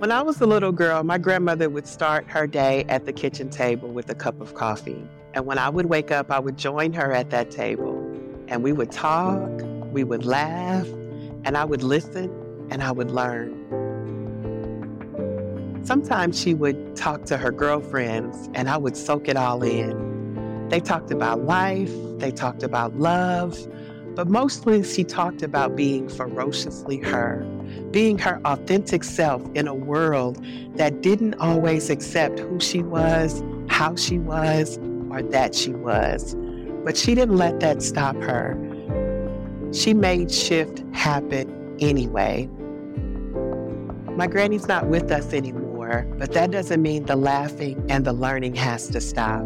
When I was a little girl, my grandmother would start her day at the kitchen table with a cup of coffee. And when I would wake up, I would join her at that table. And we would talk, we would laugh, and I would listen and I would learn. Sometimes she would talk to her girlfriends, and I would soak it all in. They talked about life, they talked about love, but mostly she talked about being ferociously her, being her authentic self in a world that didn't always accept who she was, how she was, or that she was. But she didn't let that stop her. She made shift happen anyway. My granny's not with us anymore, but that doesn't mean the laughing and the learning has to stop.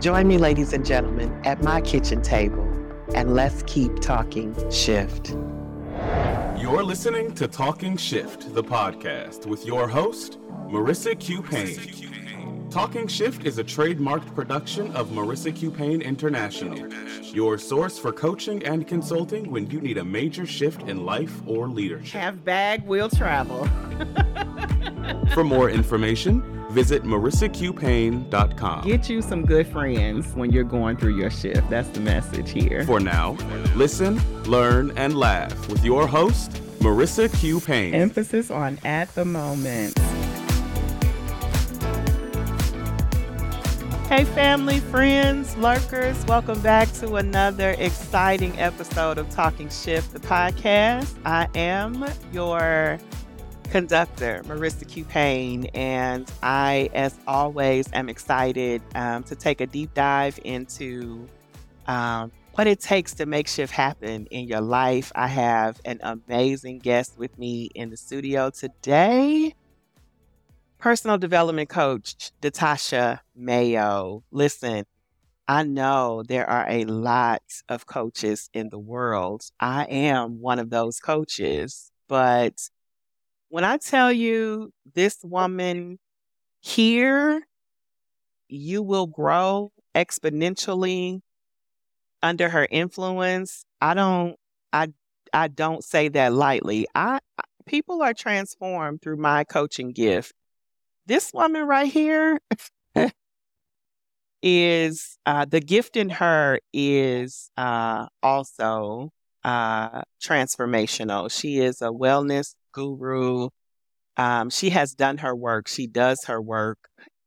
Join me, ladies and gentlemen, at my kitchen table and let's keep talking shift. You're listening to Talking Shift, the podcast, with your host, Marissa Q. Payne. Talking Shift is a trademarked production of Marissa Q. Payne International, your source for coaching and consulting when you need a major shift in life or leadership. Have bag, will travel. for more information, visit marissaqpayne.com. Get you some good friends when you're going through your shift. That's the message here. For now, listen, learn, and laugh with your host, Marissa Q. Payne. Emphasis on at the moment. Hey, family, friends, lurkers, welcome back to another exciting episode of Talking Shift, the podcast. I am your conductor, Marissa Q. Payne, and I, as always, am excited um, to take a deep dive into um, what it takes to make shift happen in your life. I have an amazing guest with me in the studio today. Personal development coach, Datasha Mayo. Listen, I know there are a lot of coaches in the world. I am one of those coaches, but when I tell you this woman here, you will grow exponentially under her influence. I don't I I don't say that lightly. I people are transformed through my coaching gift. This woman right here is uh, the gift in her is uh, also uh, transformational. She is a wellness guru. Um, she has done her work. She does her work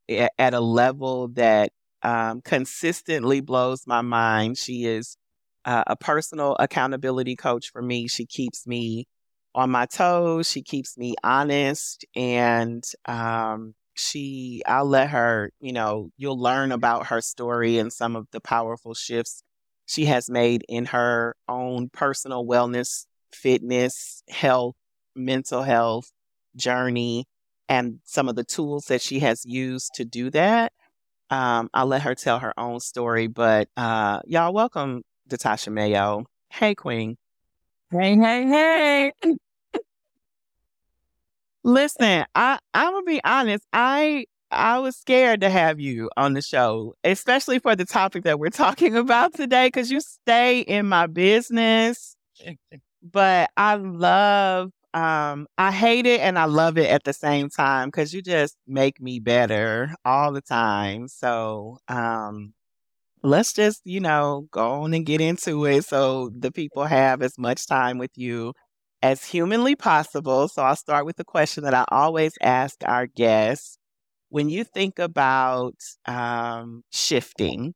at a level that um, consistently blows my mind. She is uh, a personal accountability coach for me. She keeps me on my toes. She keeps me honest, and um, she. I'll let her. You know, you'll learn about her story and some of the powerful shifts she has made in her own personal wellness, fitness, health mental health journey and some of the tools that she has used to do that. Um, I'll let her tell her own story, but uh, y'all welcome Datasha Mayo. Hey, Queen. Hey, hey, hey. Listen, I I'm gonna be honest. I I was scared to have you on the show, especially for the topic that we're talking about today, because you stay in my business. but I love um, I hate it and I love it at the same time because you just make me better all the time. So, um, let's just, you know, go on and get into it so the people have as much time with you as humanly possible. So, I'll start with the question that I always ask our guests. When you think about um, shifting,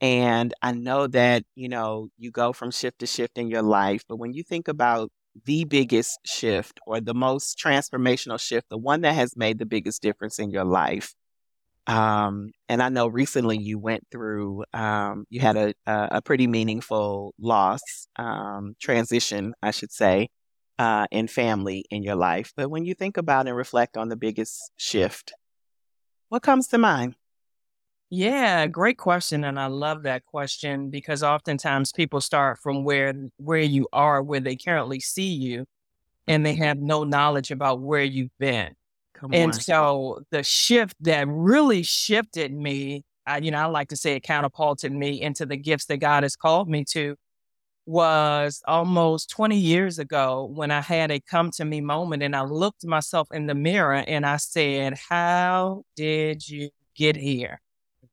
and I know that, you know, you go from shift to shift in your life, but when you think about the biggest shift or the most transformational shift, the one that has made the biggest difference in your life? Um, and I know recently you went through, um, you had a, a, pretty meaningful loss, um, transition, I should say, uh, in family in your life. But when you think about and reflect on the biggest shift, what comes to mind? Yeah, great question. And I love that question because oftentimes people start from where where you are, where they currently see you, and they have no knowledge about where you've been. Come and on. so the shift that really shifted me, I, you know, I like to say it catapulted me into the gifts that God has called me to, was almost 20 years ago when I had a come to me moment and I looked myself in the mirror and I said, How did you get here?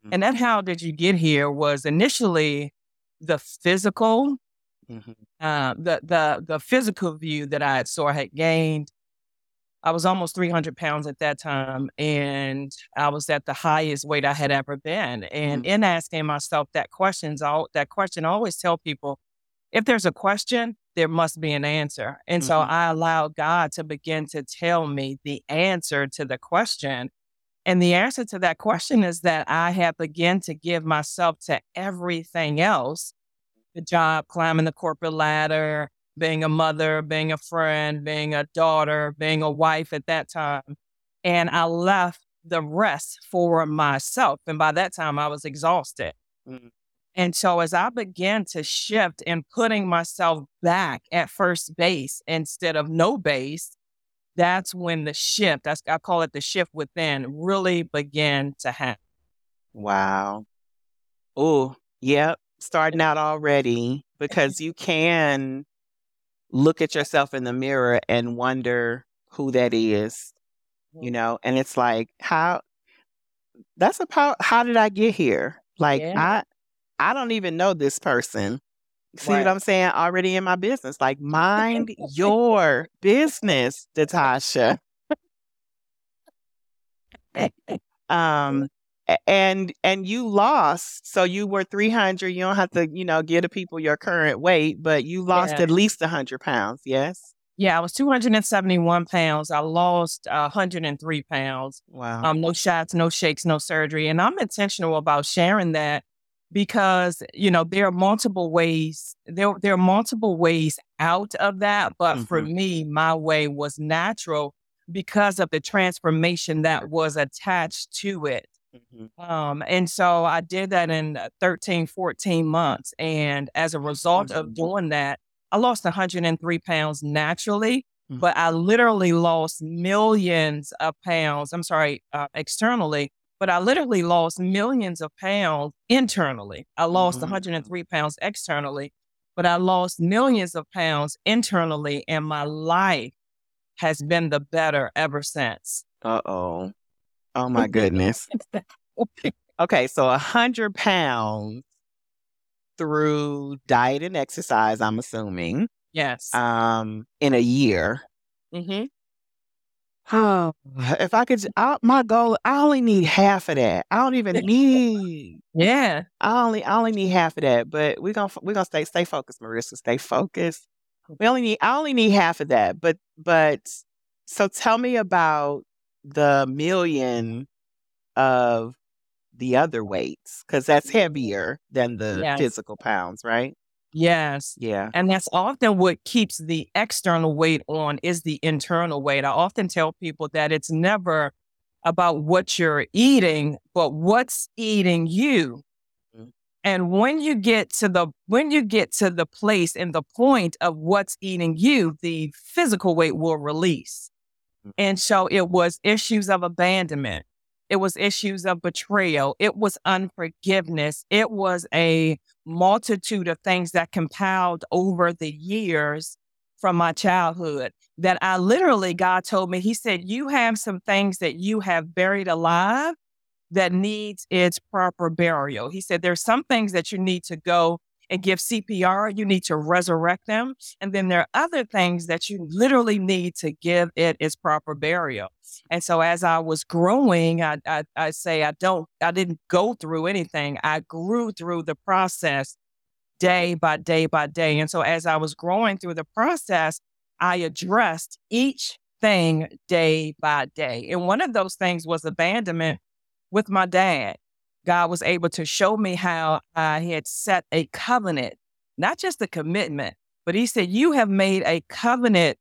Mm-hmm. And that how did you get here was initially the physical, mm-hmm. uh, the the the physical view that I saw had gained. I was almost 300 pounds at that time, and I was at the highest weight I had ever been. And mm-hmm. in asking myself that questions, all that question, I always tell people if there's a question, there must be an answer. And mm-hmm. so I allowed God to begin to tell me the answer to the question. And the answer to that question is that I have begun to give myself to everything else the job, climbing the corporate ladder, being a mother, being a friend, being a daughter, being a wife at that time. And I left the rest for myself. And by that time, I was exhausted. Mm-hmm. And so as I began to shift and putting myself back at first base instead of no base, that's when the shift, that's, I call it the shift within, really began to happen. Wow. Oh, yep. Starting out already because you can look at yourself in the mirror and wonder who that is, you mm-hmm. know, and it's like, how, that's a power. How did I get here? Like, yeah. I, I don't even know this person. See right. what I'm saying? Already in my business. Like, mind your business, Datasha. um, and and you lost, so you were 300. You don't have to, you know, give the people your current weight, but you lost yeah. at least 100 pounds. Yes. Yeah, I was 271 pounds. I lost uh, 103 pounds. Wow. Um, no shots, no shakes, no surgery, and I'm intentional about sharing that because you know there are multiple ways there there are multiple ways out of that but mm-hmm. for me my way was natural because of the transformation that was attached to it mm-hmm. um, and so i did that in uh, 13 14 months and as a result mm-hmm. of doing that i lost 103 pounds naturally mm-hmm. but i literally lost millions of pounds i'm sorry uh, externally but I literally lost millions of pounds internally. I lost mm-hmm. 103 pounds externally, but I lost millions of pounds internally, and my life has been the better ever since. Uh oh. Oh my goodness. okay, so 100 pounds through diet and exercise, I'm assuming. Yes. Um, in a year. Mm-hmm. Oh, if I could, I, my goal, I only need half of that. I don't even need. Yeah, I only, I only need half of that. But we're gonna, we're gonna stay, stay focused, Marissa. Stay focused. Oh. We only need, I only need half of that. But, but, so tell me about the million of the other weights because that's heavier than the yes. physical pounds, right? Yes. Yeah. And that's often what keeps the external weight on is the internal weight. I often tell people that it's never about what you're eating, but what's eating you. Mm-hmm. And when you get to the when you get to the place and the point of what's eating you, the physical weight will release. Mm-hmm. And so it was issues of abandonment. It was issues of betrayal. It was unforgiveness. It was a multitude of things that compiled over the years from my childhood that I literally, God told me, He said, You have some things that you have buried alive that needs its proper burial. He said, There's some things that you need to go and give CPR, you need to resurrect them. And then there are other things that you literally need to give it its proper burial. And so as I was growing, I, I, I say I don't, I didn't go through anything. I grew through the process day by day by day. And so as I was growing through the process, I addressed each thing day by day. And one of those things was abandonment with my dad. God was able to show me how I had set a covenant, not just a commitment, but He said, You have made a covenant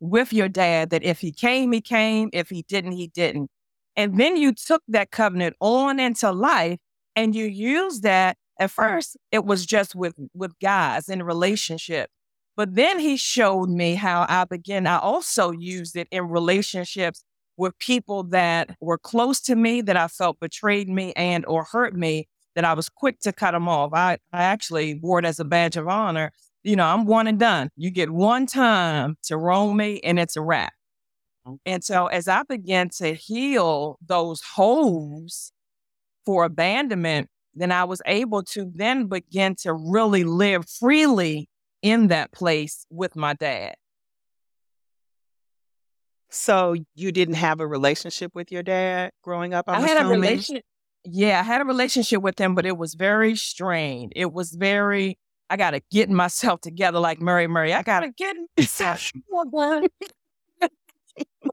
with your dad that if he came, he came. If he didn't, he didn't. And then you took that covenant on into life and you used that. At first, it was just with, with guys in relationship. But then he showed me how I began. I also used it in relationships with people that were close to me that I felt betrayed me and or hurt me. that I was quick to cut them off. I, I actually wore it as a badge of honor. You know, I'm one and done. You get one time to wrong me and it's a wrap. Mm. And so as I began to heal those holes for abandonment, then I was able to then begin to really live freely in that place with my dad. So you didn't have a relationship with your dad growing up? I'm i had assuming? a relationship. Yeah, I had a relationship with him, but it was very strained. It was very, I got to get myself together like Murray Murray. I got to get myself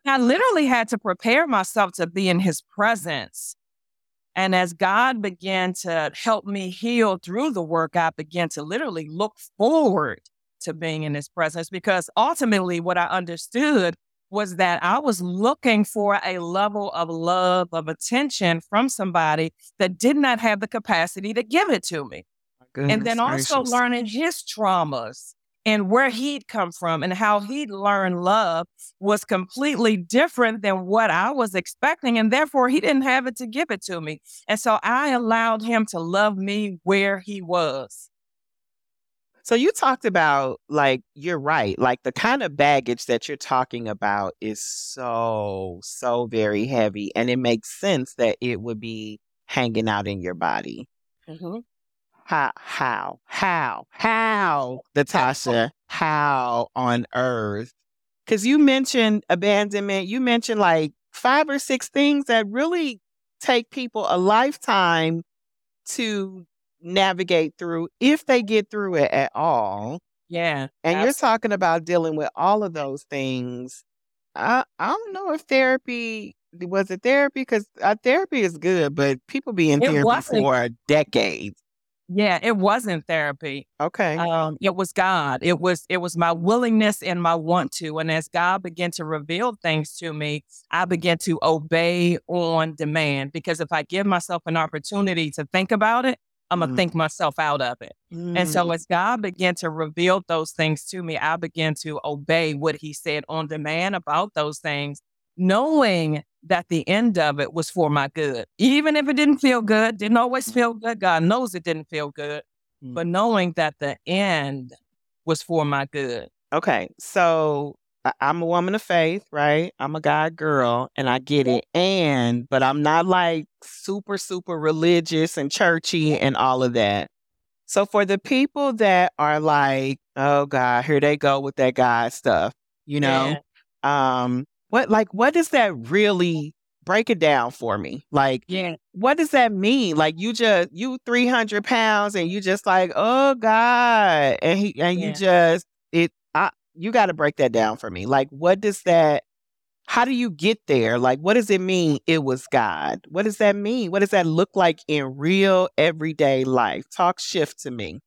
I literally had to prepare myself to be in his presence. And as God began to help me heal through the work, I began to literally look forward to being in his presence because ultimately what I understood was that I was looking for a level of love, of attention from somebody that did not have the capacity to give it to me. Goodness and then also learning his traumas and where he'd come from and how he'd learned love was completely different than what I was expecting. And therefore, he didn't have it to give it to me. And so I allowed him to love me where he was. So you talked about like you're right. Like the kind of baggage that you're talking about is so so very heavy and it makes sense that it would be hanging out in your body. Mm-hmm. How how how how Datasha how on earth? Cuz you mentioned abandonment, you mentioned like five or six things that really take people a lifetime to navigate through if they get through it at all. Yeah. And absolutely. you're talking about dealing with all of those things. I I don't know if therapy was it therapy because uh, therapy is good, but people be in it therapy for decades. Yeah, it wasn't therapy. Okay. Um, it was God. It was it was my willingness and my want to. And as God began to reveal things to me, I began to obey on demand. Because if I give myself an opportunity to think about it, I'm gonna mm. think myself out of it. Mm. And so mm. as God began to reveal those things to me, I began to obey what he said on demand about those things, knowing that the end of it was for my good. Even if it didn't feel good, didn't always feel good. God knows it didn't feel good, mm. but knowing that the end was for my good. Okay. So I'm a woman of faith, right? I'm a God girl and I get it. And, but I'm not like super, super religious and churchy and all of that. So for the people that are like, oh God, here they go with that God stuff, you know, yeah. um, what, like, what does that really break it down for me? Like, yeah, what does that mean? Like, you just, you 300 pounds and you just like, oh God. And he, and yeah. you just, it, you got to break that down for me. Like, what does that, how do you get there? Like, what does it mean it was God? What does that mean? What does that look like in real everyday life? Talk shift to me.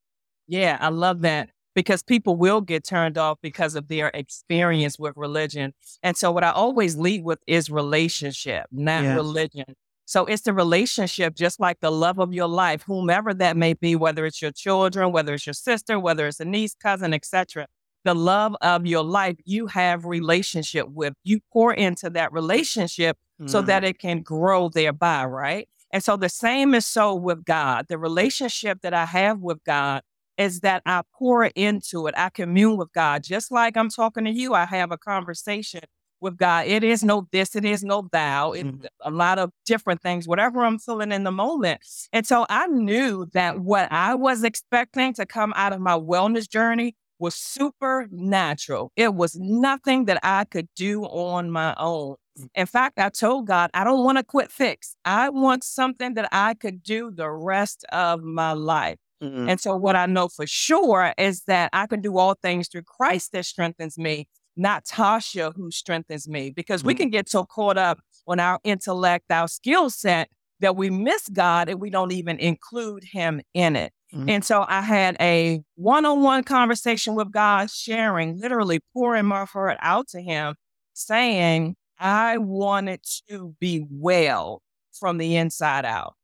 Yeah, I love that because people will get turned off because of their experience with religion. And so, what I always lead with is relationship, not yeah. religion. So it's the relationship, just like the love of your life, whomever that may be, whether it's your children, whether it's your sister, whether it's a niece, cousin, etc the love of your life you have relationship with. You pour into that relationship mm. so that it can grow thereby right? And so the same is so with god. The relationship that i have with god is that i pour into it. I commune with god. Just like i'm talking to you i have a conversation with god. It is no this it is no thou it's mm. a lot of different things whatever i'm feeling in the moment. And so i knew that what i was expecting to come out of my wellness journey was supernatural. It was nothing that I could do on my own. Mm. In fact, I told God, I don't want to quit fix. I want something that I could do the rest of my life. Mm-hmm. And so, what I know for sure is that I can do all things through Christ that strengthens me, not Tasha who strengthens me, because mm-hmm. we can get so caught up on our intellect, our skill set, that we miss God and we don't even include Him in it. Mm-hmm. And so I had a one on one conversation with God, sharing, literally pouring my heart out to Him, saying, I wanted to be well from the inside out.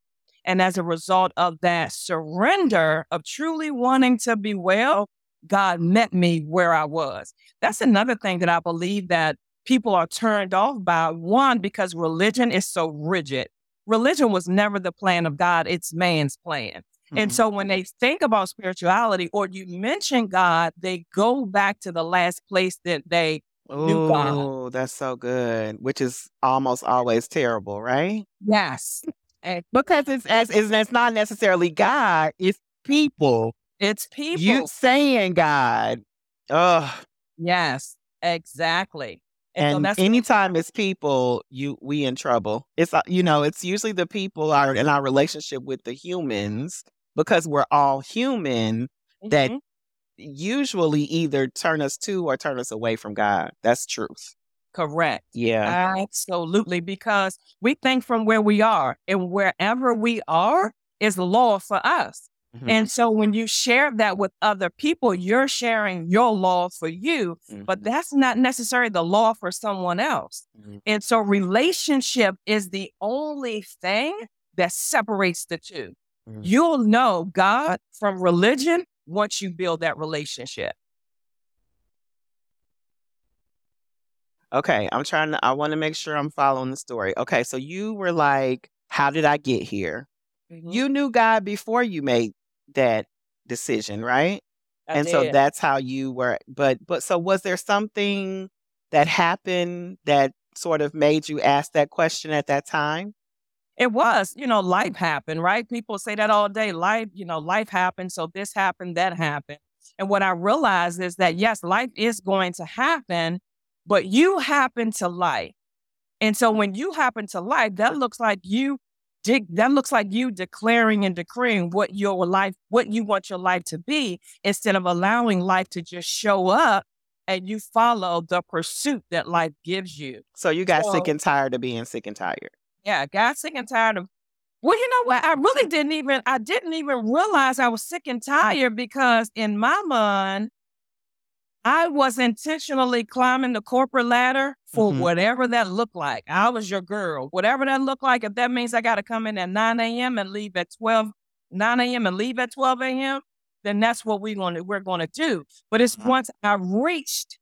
And as a result of that surrender of truly wanting to be well, God met me where I was. That's another thing that I believe that people are turned off by. One, because religion is so rigid. religion was never the plan of God, it's man's plan. Mm-hmm. And so when they think about spirituality or you mention God, they go back to the last place that they knew God. Oh, that's so good. Which is almost always terrible, right? Yes. And because it's as it's, it's not necessarily God, it's people. It's people. You saying God. Ugh. Yes, exactly. And, so anytime it's people, you we in trouble. It's uh, you know, it's usually the people are in our relationship with the humans because we're all human that Mhm. usually either turn us to or turn us away from God. That's truth. correct. Yeah. Absolutely. Because we think from where we are and wherever we are is law for us. Mhm. And so when you share that with other people, you're sharing your law for you, but Mhm. that's not necessarily the law for someone else. Mhm. And so relationship is the only thing that separates the two. Mhm. You'll know God from religion once you build that relationship. Okay, I'm trying to I want to make sure I'm following the story. Okay, so you were like, how did I get here? Mhm. You knew God before you made that decision, right? I and so that's how you were but but so was there something that happened that sort of made you ask that question at that time? It was, you know, life happened, right? People say that all day. Life, you know, life happened. So this happened, that happened. And what I realized is that, yes, life is going to happen, but you happen to life. And so when you happen to life, that looks like you dig, that looks like you declaring and decreeing what your life, what you want your life to be, instead of allowing life to just show up and you follow the pursuit that life gives you. So you got sick and tired of being sick and tired. Yeah, I got sick and tired of. Well, you know what? I really didn't even. I didn't even realize I was sick and tired because in my mind, I was intentionally climbing the corporate ladder for Mhm. whatever that looked like. I was your girl, whatever that looked like. If that means I got to come in at nine a.m. and leave at 12, 9 a.m. and leave at twelve a.m., then that's what we're going to we're going to do. But it's Mhm. once I reached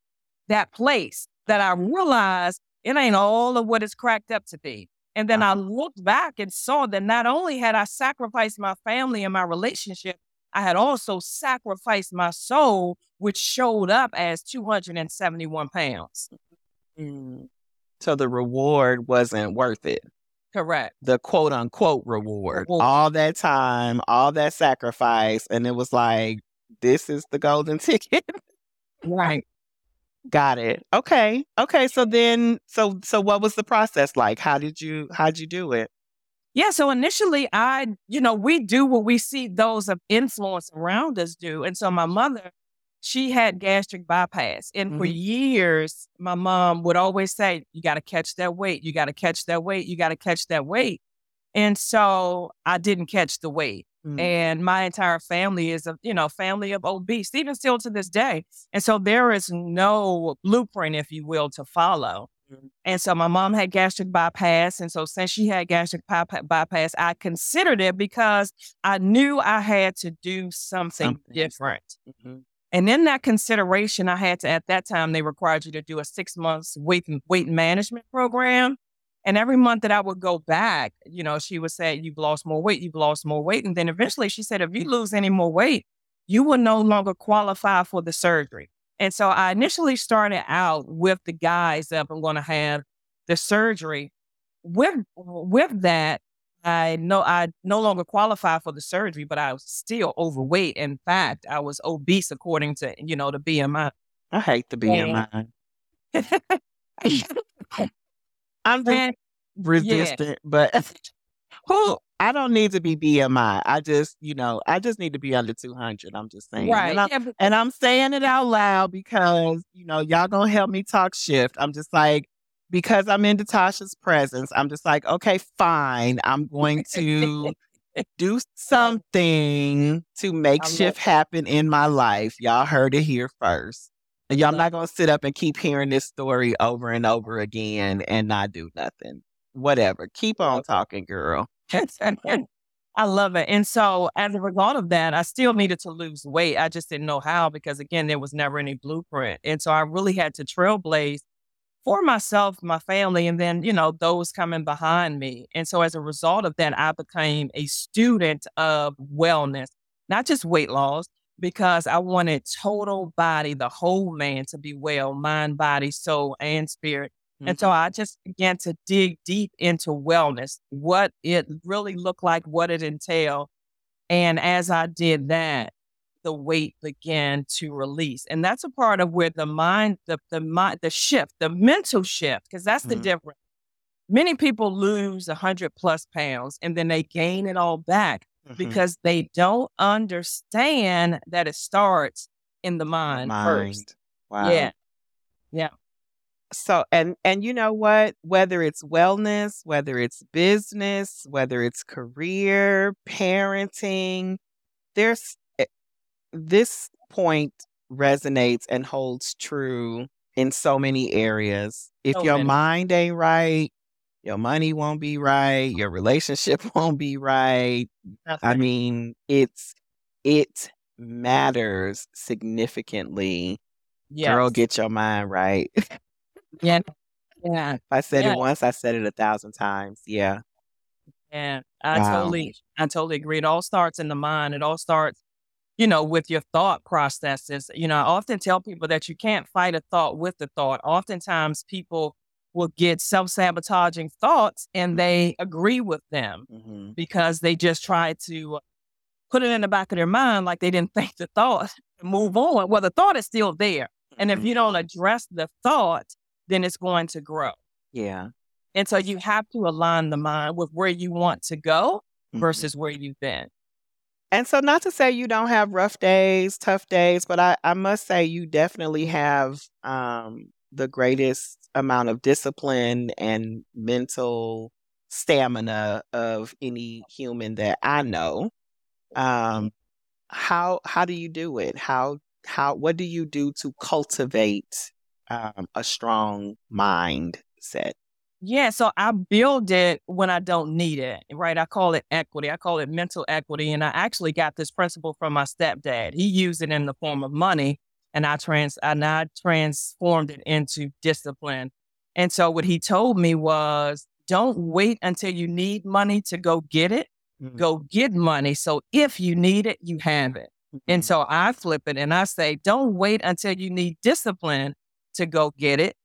that place that I realized it ain't all of what it's cracked up to be. And then uh-huh. I looked back and saw that not only had I sacrificed my family and my relationship, I had also sacrificed my soul, which showed up as 271 pounds. Mm. So the reward wasn't worth it. Correct. The quote unquote reward. Reward. All that time, all that sacrifice, and it was like, this is the golden ticket. Right. Got it. Okay. Okay. So then so so what was the process like? How did you how'd you do it? Yeah. So initially, I, you know, we do what we see those of influence around us do. And so my mother, she had gastric bypass. And for Mhm. years, my mom would always say, You got to catch that weight. You got to catch that weight. You got to catch that weight. And so I didn't catch the weight. Mm. And my entire family is a, you know, family of obese, even still to this day. And so there is no blueprint, if you will, to follow. Mhm. And so my mom had gastric bypass. And so since she had gastric bypa- bypass, I considered it because I knew I had to do something, Something. different. Mhm. And in that consideration, I had to, at that time, they required you to do a six months weight, weight management program. And every month that I would go back, you know, she would say, You've lost more weight, you've lost more weight. And then eventually she said, If you lose any more weight, you will no longer qualify for the surgery. And so I initially started out with the guys that I'm going to have the surgery. With with that, I know I no longer qualify for the surgery, but I was still overweight. In fact, I was obese according to you know the BMI. I hate the. BMI. I'm just And resistant, but who I don't need to be BMI. I just, you know, I just need to be under 200. I'm just saying. right, And I'm, yeah, but- and I'm saying it out loud because, you know, y'all gonna help me talk shift. I'm just like, because I'm in Datasha's presence, I'm just like, okay, fine. I'm going to do something to make shift happen in my life. Y'all heard it here first. And y'all not gonna sit up and keep hearing this story over and over again and not do nothing. Whatever. Keep on talking, girl. I love it. And so, as a result of that, I still needed to lose weight. I just didn't know how because, again, there was never any blueprint. And so, I really had to trailblaze for myself, my family, and then, you know, those coming behind me. And so as a result of that, I became a student of wellness, not just weight loss, because I wanted total body, the whole man to be well, mind, body, soul, and spirit. Mm-hmm. And so I just began to dig deep into wellness, what it really looked like, what it entailed. And as I did that, the weight began to release. And that's a part of where the mind, the the mind, the shift, the mental shift, because that's the mm-hmm. difference. Many people lose a hundred plus pounds and then they gain it all back mm-hmm. because they don't understand that it starts in the mind, mind. first. Wow. Yeah. Yeah. So and and you know what? Whether it's wellness, whether it's business, whether it's career, parenting, there's eh, this point resonates and holds true in so many areas. If so your many. mind ain't right, your money won't be right, your relationship won't be right. I mean, it's it matters significantly. Yes. Girl, get your mind right. yeah. Yeah. If I said yeah. it once, I said it a thousand times. Yeah. Yeah. I wow. totally I totally agree. It all starts in the mind. It all starts, you know, with your thought processes. You know, I often tell people that you can't fight a thought with the thought. Oftentimes people will get self sabotaging thoughts and they agree with them mm-hmm. because they just try to put it in the back of their mind like they didn't think the thought move on. Well, the thought is still there. And if mm-hmm. you don't address the thought, then it's going to grow. Yeah. And so you have to align the mind with where you want to go mm-hmm. versus where you've been. And so, not to say you don't have rough days, tough days, but I, I must say you definitely have um, the greatest amount of discipline and mental stamina of any human that I know. Um, how how do you do it? How how what do you do to cultivate um, a strong mindset? Yeah, so I build it when I don't need it, right? I call it equity. I call it mental equity. And I actually got this principle from my stepdad. He used it in the form of money and I trans and I transformed it into discipline. And so what he told me was don't wait until you need money to go get it. Mm-hmm. Go get money. So if you need it, you have it. Mm-hmm. And so I flip it and I say, don't wait until you need discipline to go get it.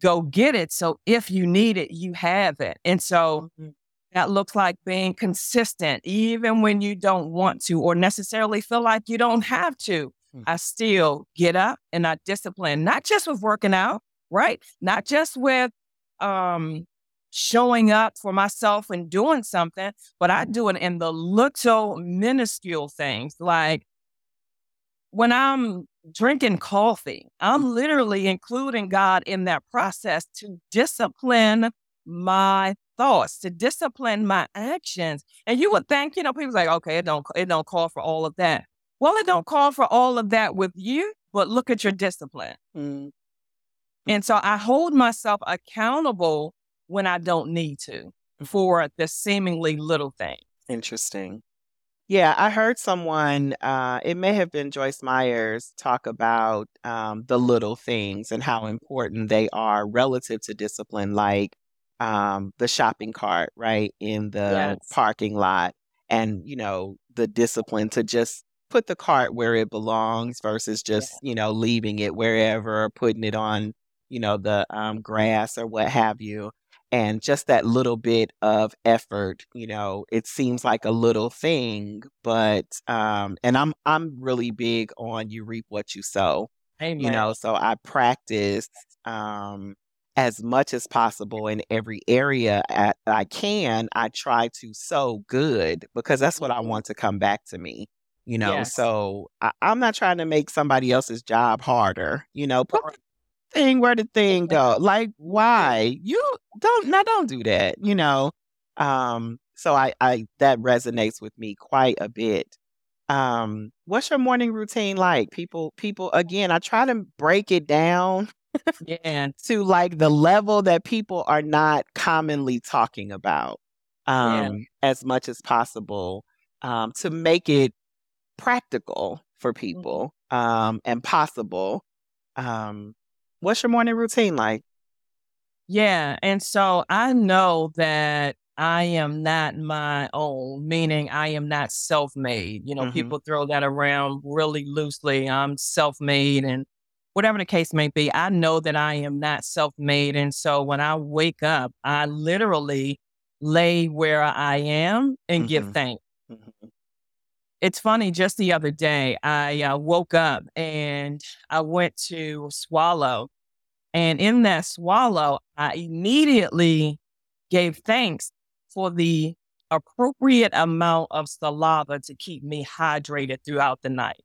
Go get it. So if you need it, you have it. And so mm-hmm. that looks like being consistent, even when you don't want to or necessarily feel like you don't have to. Hmm. I still get up and I discipline, not just with working out, right? Not just with um, showing up for myself and doing something, but I do it in the little minuscule things. Like when I'm drinking coffee, I'm literally including God in that process to discipline my thoughts, to discipline my actions. And you would think, you know, people's like, okay, it don't it don't call for all of that. Well, it don't call for all of that with you, but look at your discipline. Mm. And so I hold myself accountable when I don't need to for the seemingly little thing. Interesting. Yeah, I heard someone, uh, it may have been Joyce Meyers, talk about um, the little things and how important they are relative to discipline, like um, the shopping cart, right, in the yes. parking lot, and, you know, the discipline to just put the cart where it belongs versus just, yeah. you know, leaving it wherever or putting it on, you know, the um, grass or what have you. And just that little bit of effort, you know, it seems like a little thing, but um, and I'm I'm really big on you reap what you sow. Amen. You know, so I practice um as much as possible in every area at, I can. I try to sow good because that's what I mm-hmm. want to come back to me you know yes. so I, am not trying to make somebody else's job harder you know put thing where the thing go like why you don't now don't do that you know um so i i that resonates with me quite a bit um what's your morning routine like people people again i try to break it down yeah. to like the level that people are not commonly talking about um yeah. as much as possible um to make it practical for mm-hmm. people um, and possible. Um, what's your morning routine like? Yeah. And so I know that I am not my own, meaning I am not self made. You know, Mhm. people throw that around really loosely. I'm self made and whatever the case may be. I know that I am not self made. And so when I wake up, I literally lay where I am and give Mhm. thanks. Mhm. It's funny, just the other day, I uh, woke up and I went to swallow. And in that swallow, I immediately gave thanks for the appropriate amount of saliva to keep me hydrated throughout the night.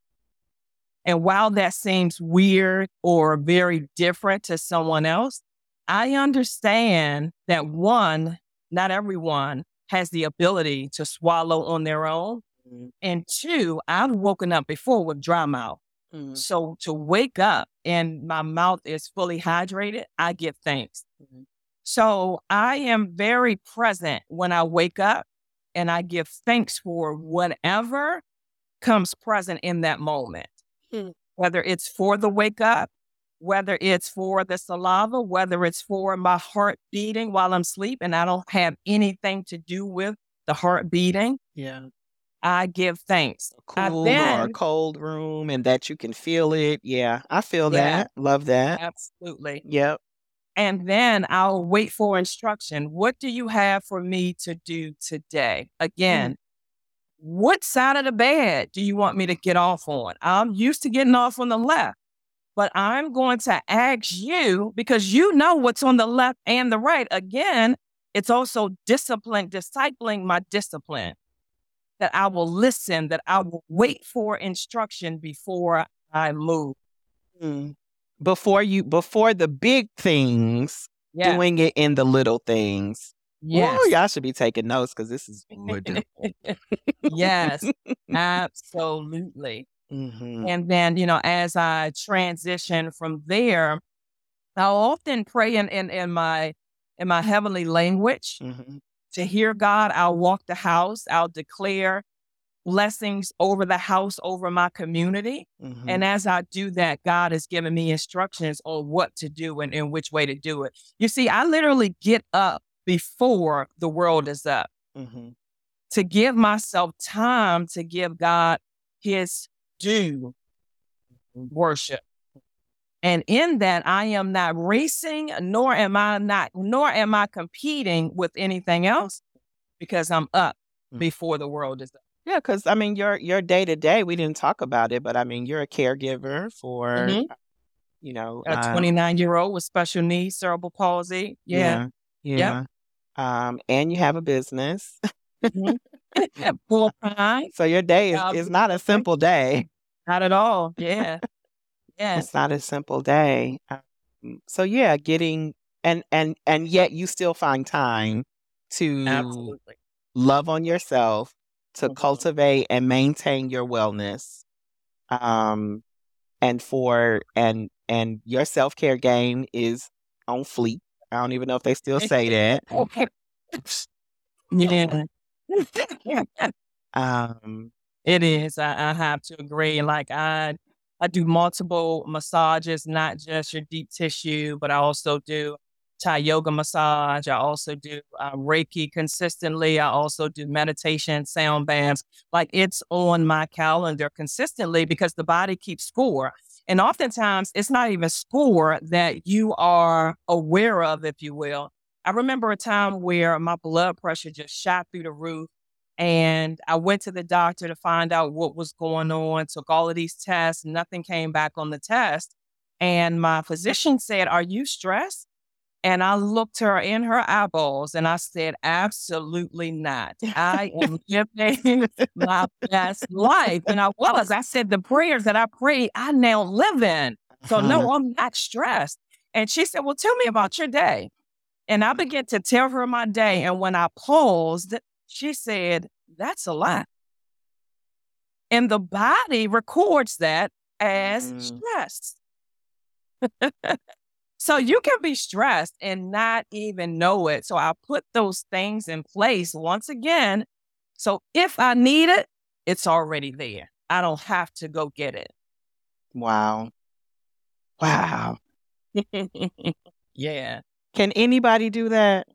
And while that seems weird or very different to someone else, I understand that one, not everyone has the ability to swallow on their own. Mhm. And two, I've woken up before with dry mouth. Mhm. So to wake up and my mouth is fully hydrated, I give thanks. Mhm. So I am very present when I wake up and I give thanks for whatever comes present in that moment. Hmm. Whether it's for the wake up, whether it's for the saliva, whether it's for my heart beating while I'm asleep and I don't have anything to do with the heart beating, Yeah. I give thanks. Cool or a cold room and that you can feel it. Yeah. I feel Yeah. that. Love that. Absolutely. Yep. And then I'll wait for instruction. What do you have for me to do today? Mm. Again, what side of the bed do you want me to get off on? I'm used to getting off on the left, but I'm going to ask you because you know what's on the left and the right. Again, it's also discipline, discipling my discipline that I will listen, that I will wait for instruction before I move. Mm. Before you, before the big things, Yeah. doing it in the little things. Yes. Ooh, y'all should be taking notes because this is wonderful. yes, absolutely. Mhm. And then, you know, as I transition from there, I'll often pray in, in, in my in my heavenly language Mhm. To hear God. I'll walk the house. I'll declare blessings over the house, over my community. Mhm. And as I do that, God has given me instructions on what to do and, in which way to do it. You see, I literally get up before the world is up Mhm. to give myself time to give God his due worship. And in that, I am not racing, nor am I not, nor am I competing with anything else because I'm up Mm. before the world is up. Yeah, because I mean, your your day to day, we didn't talk about it, but I mean, you're a caregiver for, Mhm. you know, A uh, 29 year old with special needs, cerebral palsy. Yeah. yeah, yeah. Um, and you have a business, Full time. so your day is, is not a simple day. Not at all. Yeah. It's not a simple day. Um, so yeah, getting and and and yet you still find time to Absolutely. love on yourself, to Mhm. cultivate and maintain your wellness. Um and for and and your self-care game is on fleek. I don't even know if they still say that. Yeah. Um It is. I, I have to agree. Like I, I do multiple massages, not just your deep tissue, but I also do Thai yoga massage. I also do uh, Reiki consistently. I also do meditation, sound baths. Like it's on my calendar consistently because the body keeps score. And oftentimes it's not even score that you are aware of, if you will. I remember a time where my blood pressure just shot through the roof. And I went to the doctor to find out what was going on, took all of these tests, nothing came back on the test. And my physician said, Are you stressed? And I looked her in her eyeballs and I said, Absolutely not. I am living my best life. And I was. I said, The prayers that I prayed, I now live in. So, no, I'm not stressed. And she said, Well, tell me about your day. And I began to tell her my day. And when I paused, she said, That's a lot. And the body records that as Mhm. stress. so you can be stressed and not even know it. So I put those things in place once again. So if I need it, it's already there. I don't have to go get it. Wow. Wow. yeah. Can anybody do that?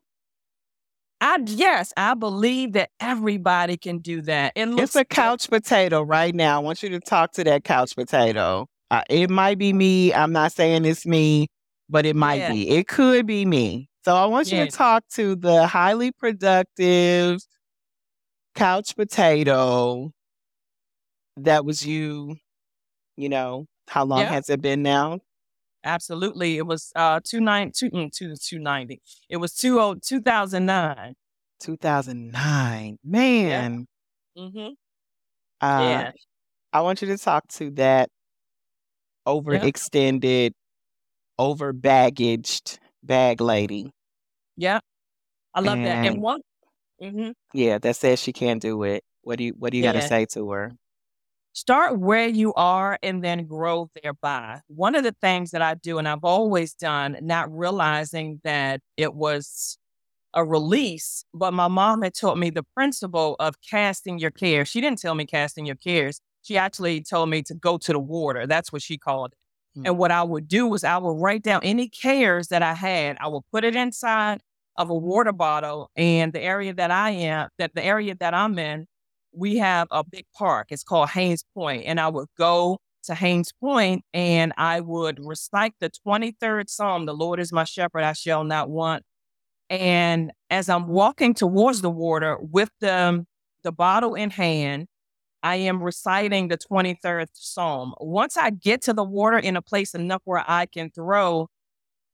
I yes, I believe that everybody can do that. It It's a couch potato right now. I want you to talk to that couch potato. Uh, it might be me. I'm not saying it's me, but it might Yeah. be. It could be me. So I want you Yeah. to talk to the highly productive couch potato that was you, you know, how long Yeah. has it been now? Absolutely. It was uh two nine two mm, two two ninety. It was two oh two thousand nine. 2009. 2009. Man. Mm-hmm. Uh, yeah. I want you to talk to that overextended, over baggaged bag lady. Yeah. I love that. And- And one hmm Yeah, that says she can't do it. What do you what do you got to say to her? Start where you are and then grow thereby. One of the things that I do, and I've always done, not realizing that it was a release, but my mom had taught me the principle of casting your cares. She didn't tell me casting your cares. She actually told me to go to the water. That's what she called it. Hmm. And what I would do was I would write down any cares that I had. I would put it inside of a water bottle. And the area that I am, that the area that I'm in, we have a big park. It's called Hains Point. And I would go to Hains Point and I would recite the 23rd Psalm, The Lord is my shepherd, I shall not want. And as I'm walking towards the water with the, the bottle in hand, I am reciting the 23rd Psalm. Once I get to the water in a place enough where I can throw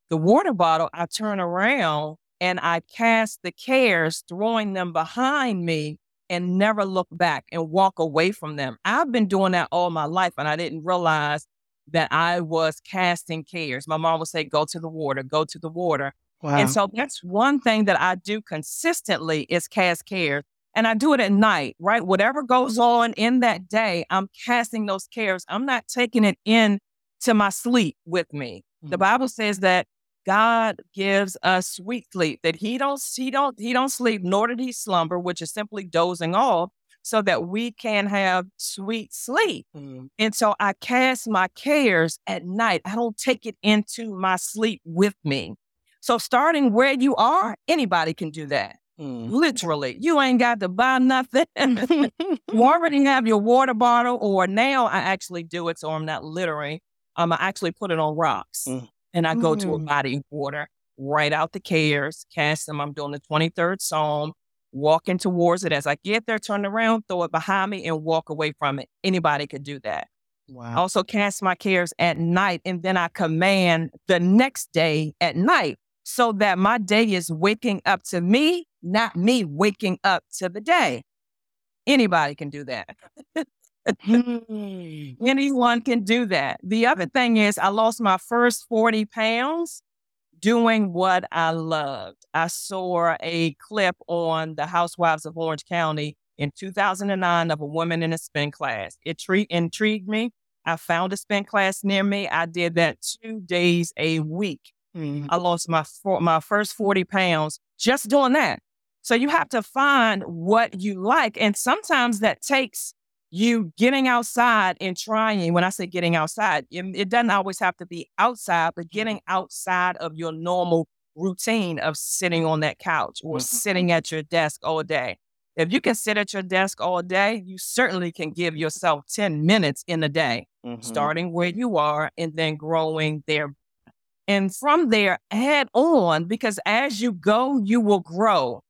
the water bottle, I turn around and I cast the cares, throwing them behind me and never look back and walk away from them. I've been doing that all my life and I didn't realize that I was casting cares. My mom would say, Go to the water, go to the water. Wow. And so that's one thing that I do consistently is cast cares. And I do it at night, right? Whatever goes on in that day, I'm casting those cares. I'm not taking it in to my sleep with me. The Mhm. Bible says that God gives us sweet sleep, that he don't he don't he don't sleep, nor did he slumber, which is simply dozing off, so that we can have sweet sleep. Mm, And so I cast my cares at night. I don't take it into my sleep with me. So starting where you are, anybody can do that. mm. Literally. You ain't got to buy nothing. you already have your water bottle, or now I actually do it so I'm not littering. Um, I actually put it on rocks Mm. And I go to a Mm. body of water, write out the cares, cast them. I'm doing the 23rd Psalm, walking towards it. As I get there, turn around, throw it behind me, and walk away from it. Anybody could do that. I also cast my cares at night, and then I command the next day at night so that my day is waking up to me, not me waking up to the day. Anybody can do that. Mm. Anyone can do that. The other thing is, I lost my first 40 pounds doing what I loved. I saw a clip on the Housewives of Orange County in 2009 of a woman in a spin class. It tre- intrigued me. I found a spin class near me. I did that two days a week. Mm. I lost my four, my first 40 pounds just doing that. So you have to find what you like. And sometimes that takes you getting outside and trying. When I say getting outside, it, doesn't always have to be outside, but getting outside of your normal routine of sitting on that couch or Mhm. sitting at your desk all day. If you can sit at your desk all day, you certainly can give yourself 10 minutes in a day Mhm. starting where you are and then growing there. And from there, add on because as you go, you will grow.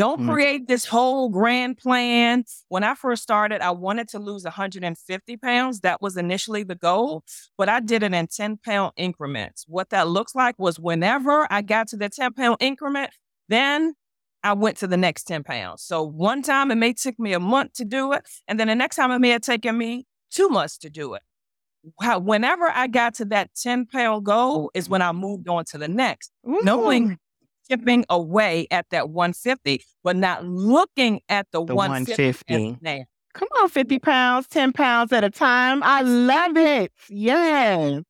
Don't Mm. create this whole grand plan. When I first started, I wanted to lose 150 pounds. That was initially the goal, but I did it in 10 pound increments. What that looks like was whenever I got to the 10 pound increment, then I went to the next 10 pounds. So one time it may take me a month to do it, and then the next time it may have taken me two months to do it. Whenever I got to that 10 pound goal is when I moved on to the next, knowing chipping away at that 150, but not looking at the, The 150 150. Come on, 50 pounds, 10 pounds at a time. I love it. Yes.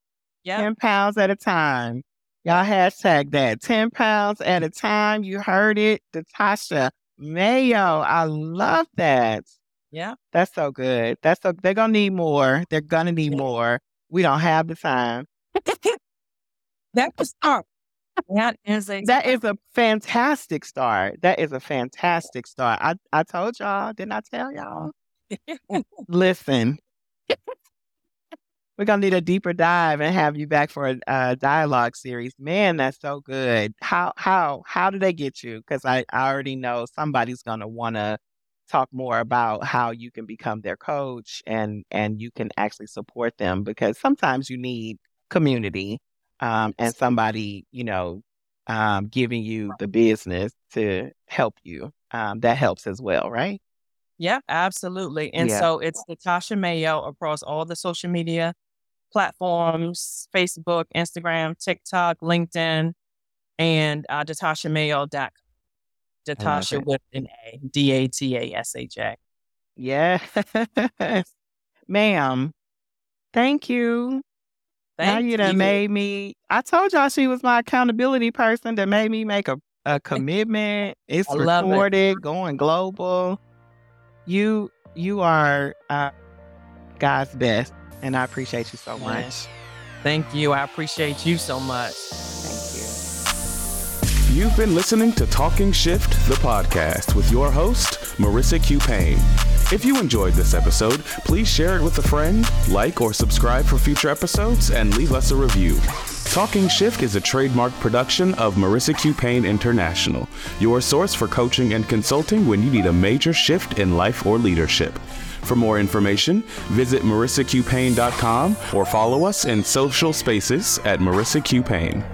Yeah. 10 pounds at a time. Y'all hashtag that. 10 pounds at a time. You heard it. Datasha Mayo. I love that. Yeah. That's so good. That's so they're gonna need more. They're gonna need more. We don't have the time. that was start. That is a That is a fantastic start. That is a fantastic start. I, I told y'all, didn't I tell y'all? Listen, we're gonna need a deeper dive and have you back for a, a dialogue series. Man, that's so good. How how how do they get you? Because I, I already know somebody's gonna want to talk more about how you can become their coach and and you can actually support them because sometimes you need community um, and somebody you know um, giving you the business to help you. Um, that helps as well, right? Yeah, absolutely. And Yeah. so it's Datasha Mayo across all the social media platforms Facebook, Instagram, TikTok, LinkedIn, and uh, DatashaMayo.com. Datasha it. with an A, D A T A S H A. Yes, ma'am. Thank you. Now you done you. made me. I told y'all she was my accountability person that made me make a, a commitment. It's I love it. recorded, going global. You you are uh, God's best, and I appreciate you so much. Yes. Thank you. I appreciate you so much. You've been listening to Talking Shift, the podcast, with your host, Marissa Q. Payne. If you enjoyed this episode, please share it with a friend, like or subscribe for future episodes, and leave us a review. Talking Shift is a trademark production of Marissa Q. Payne International, your source for coaching and consulting when you need a major shift in life or leadership. For more information, visit marissaqpayne.com or follow us in social spaces at Marissa Q. Payne.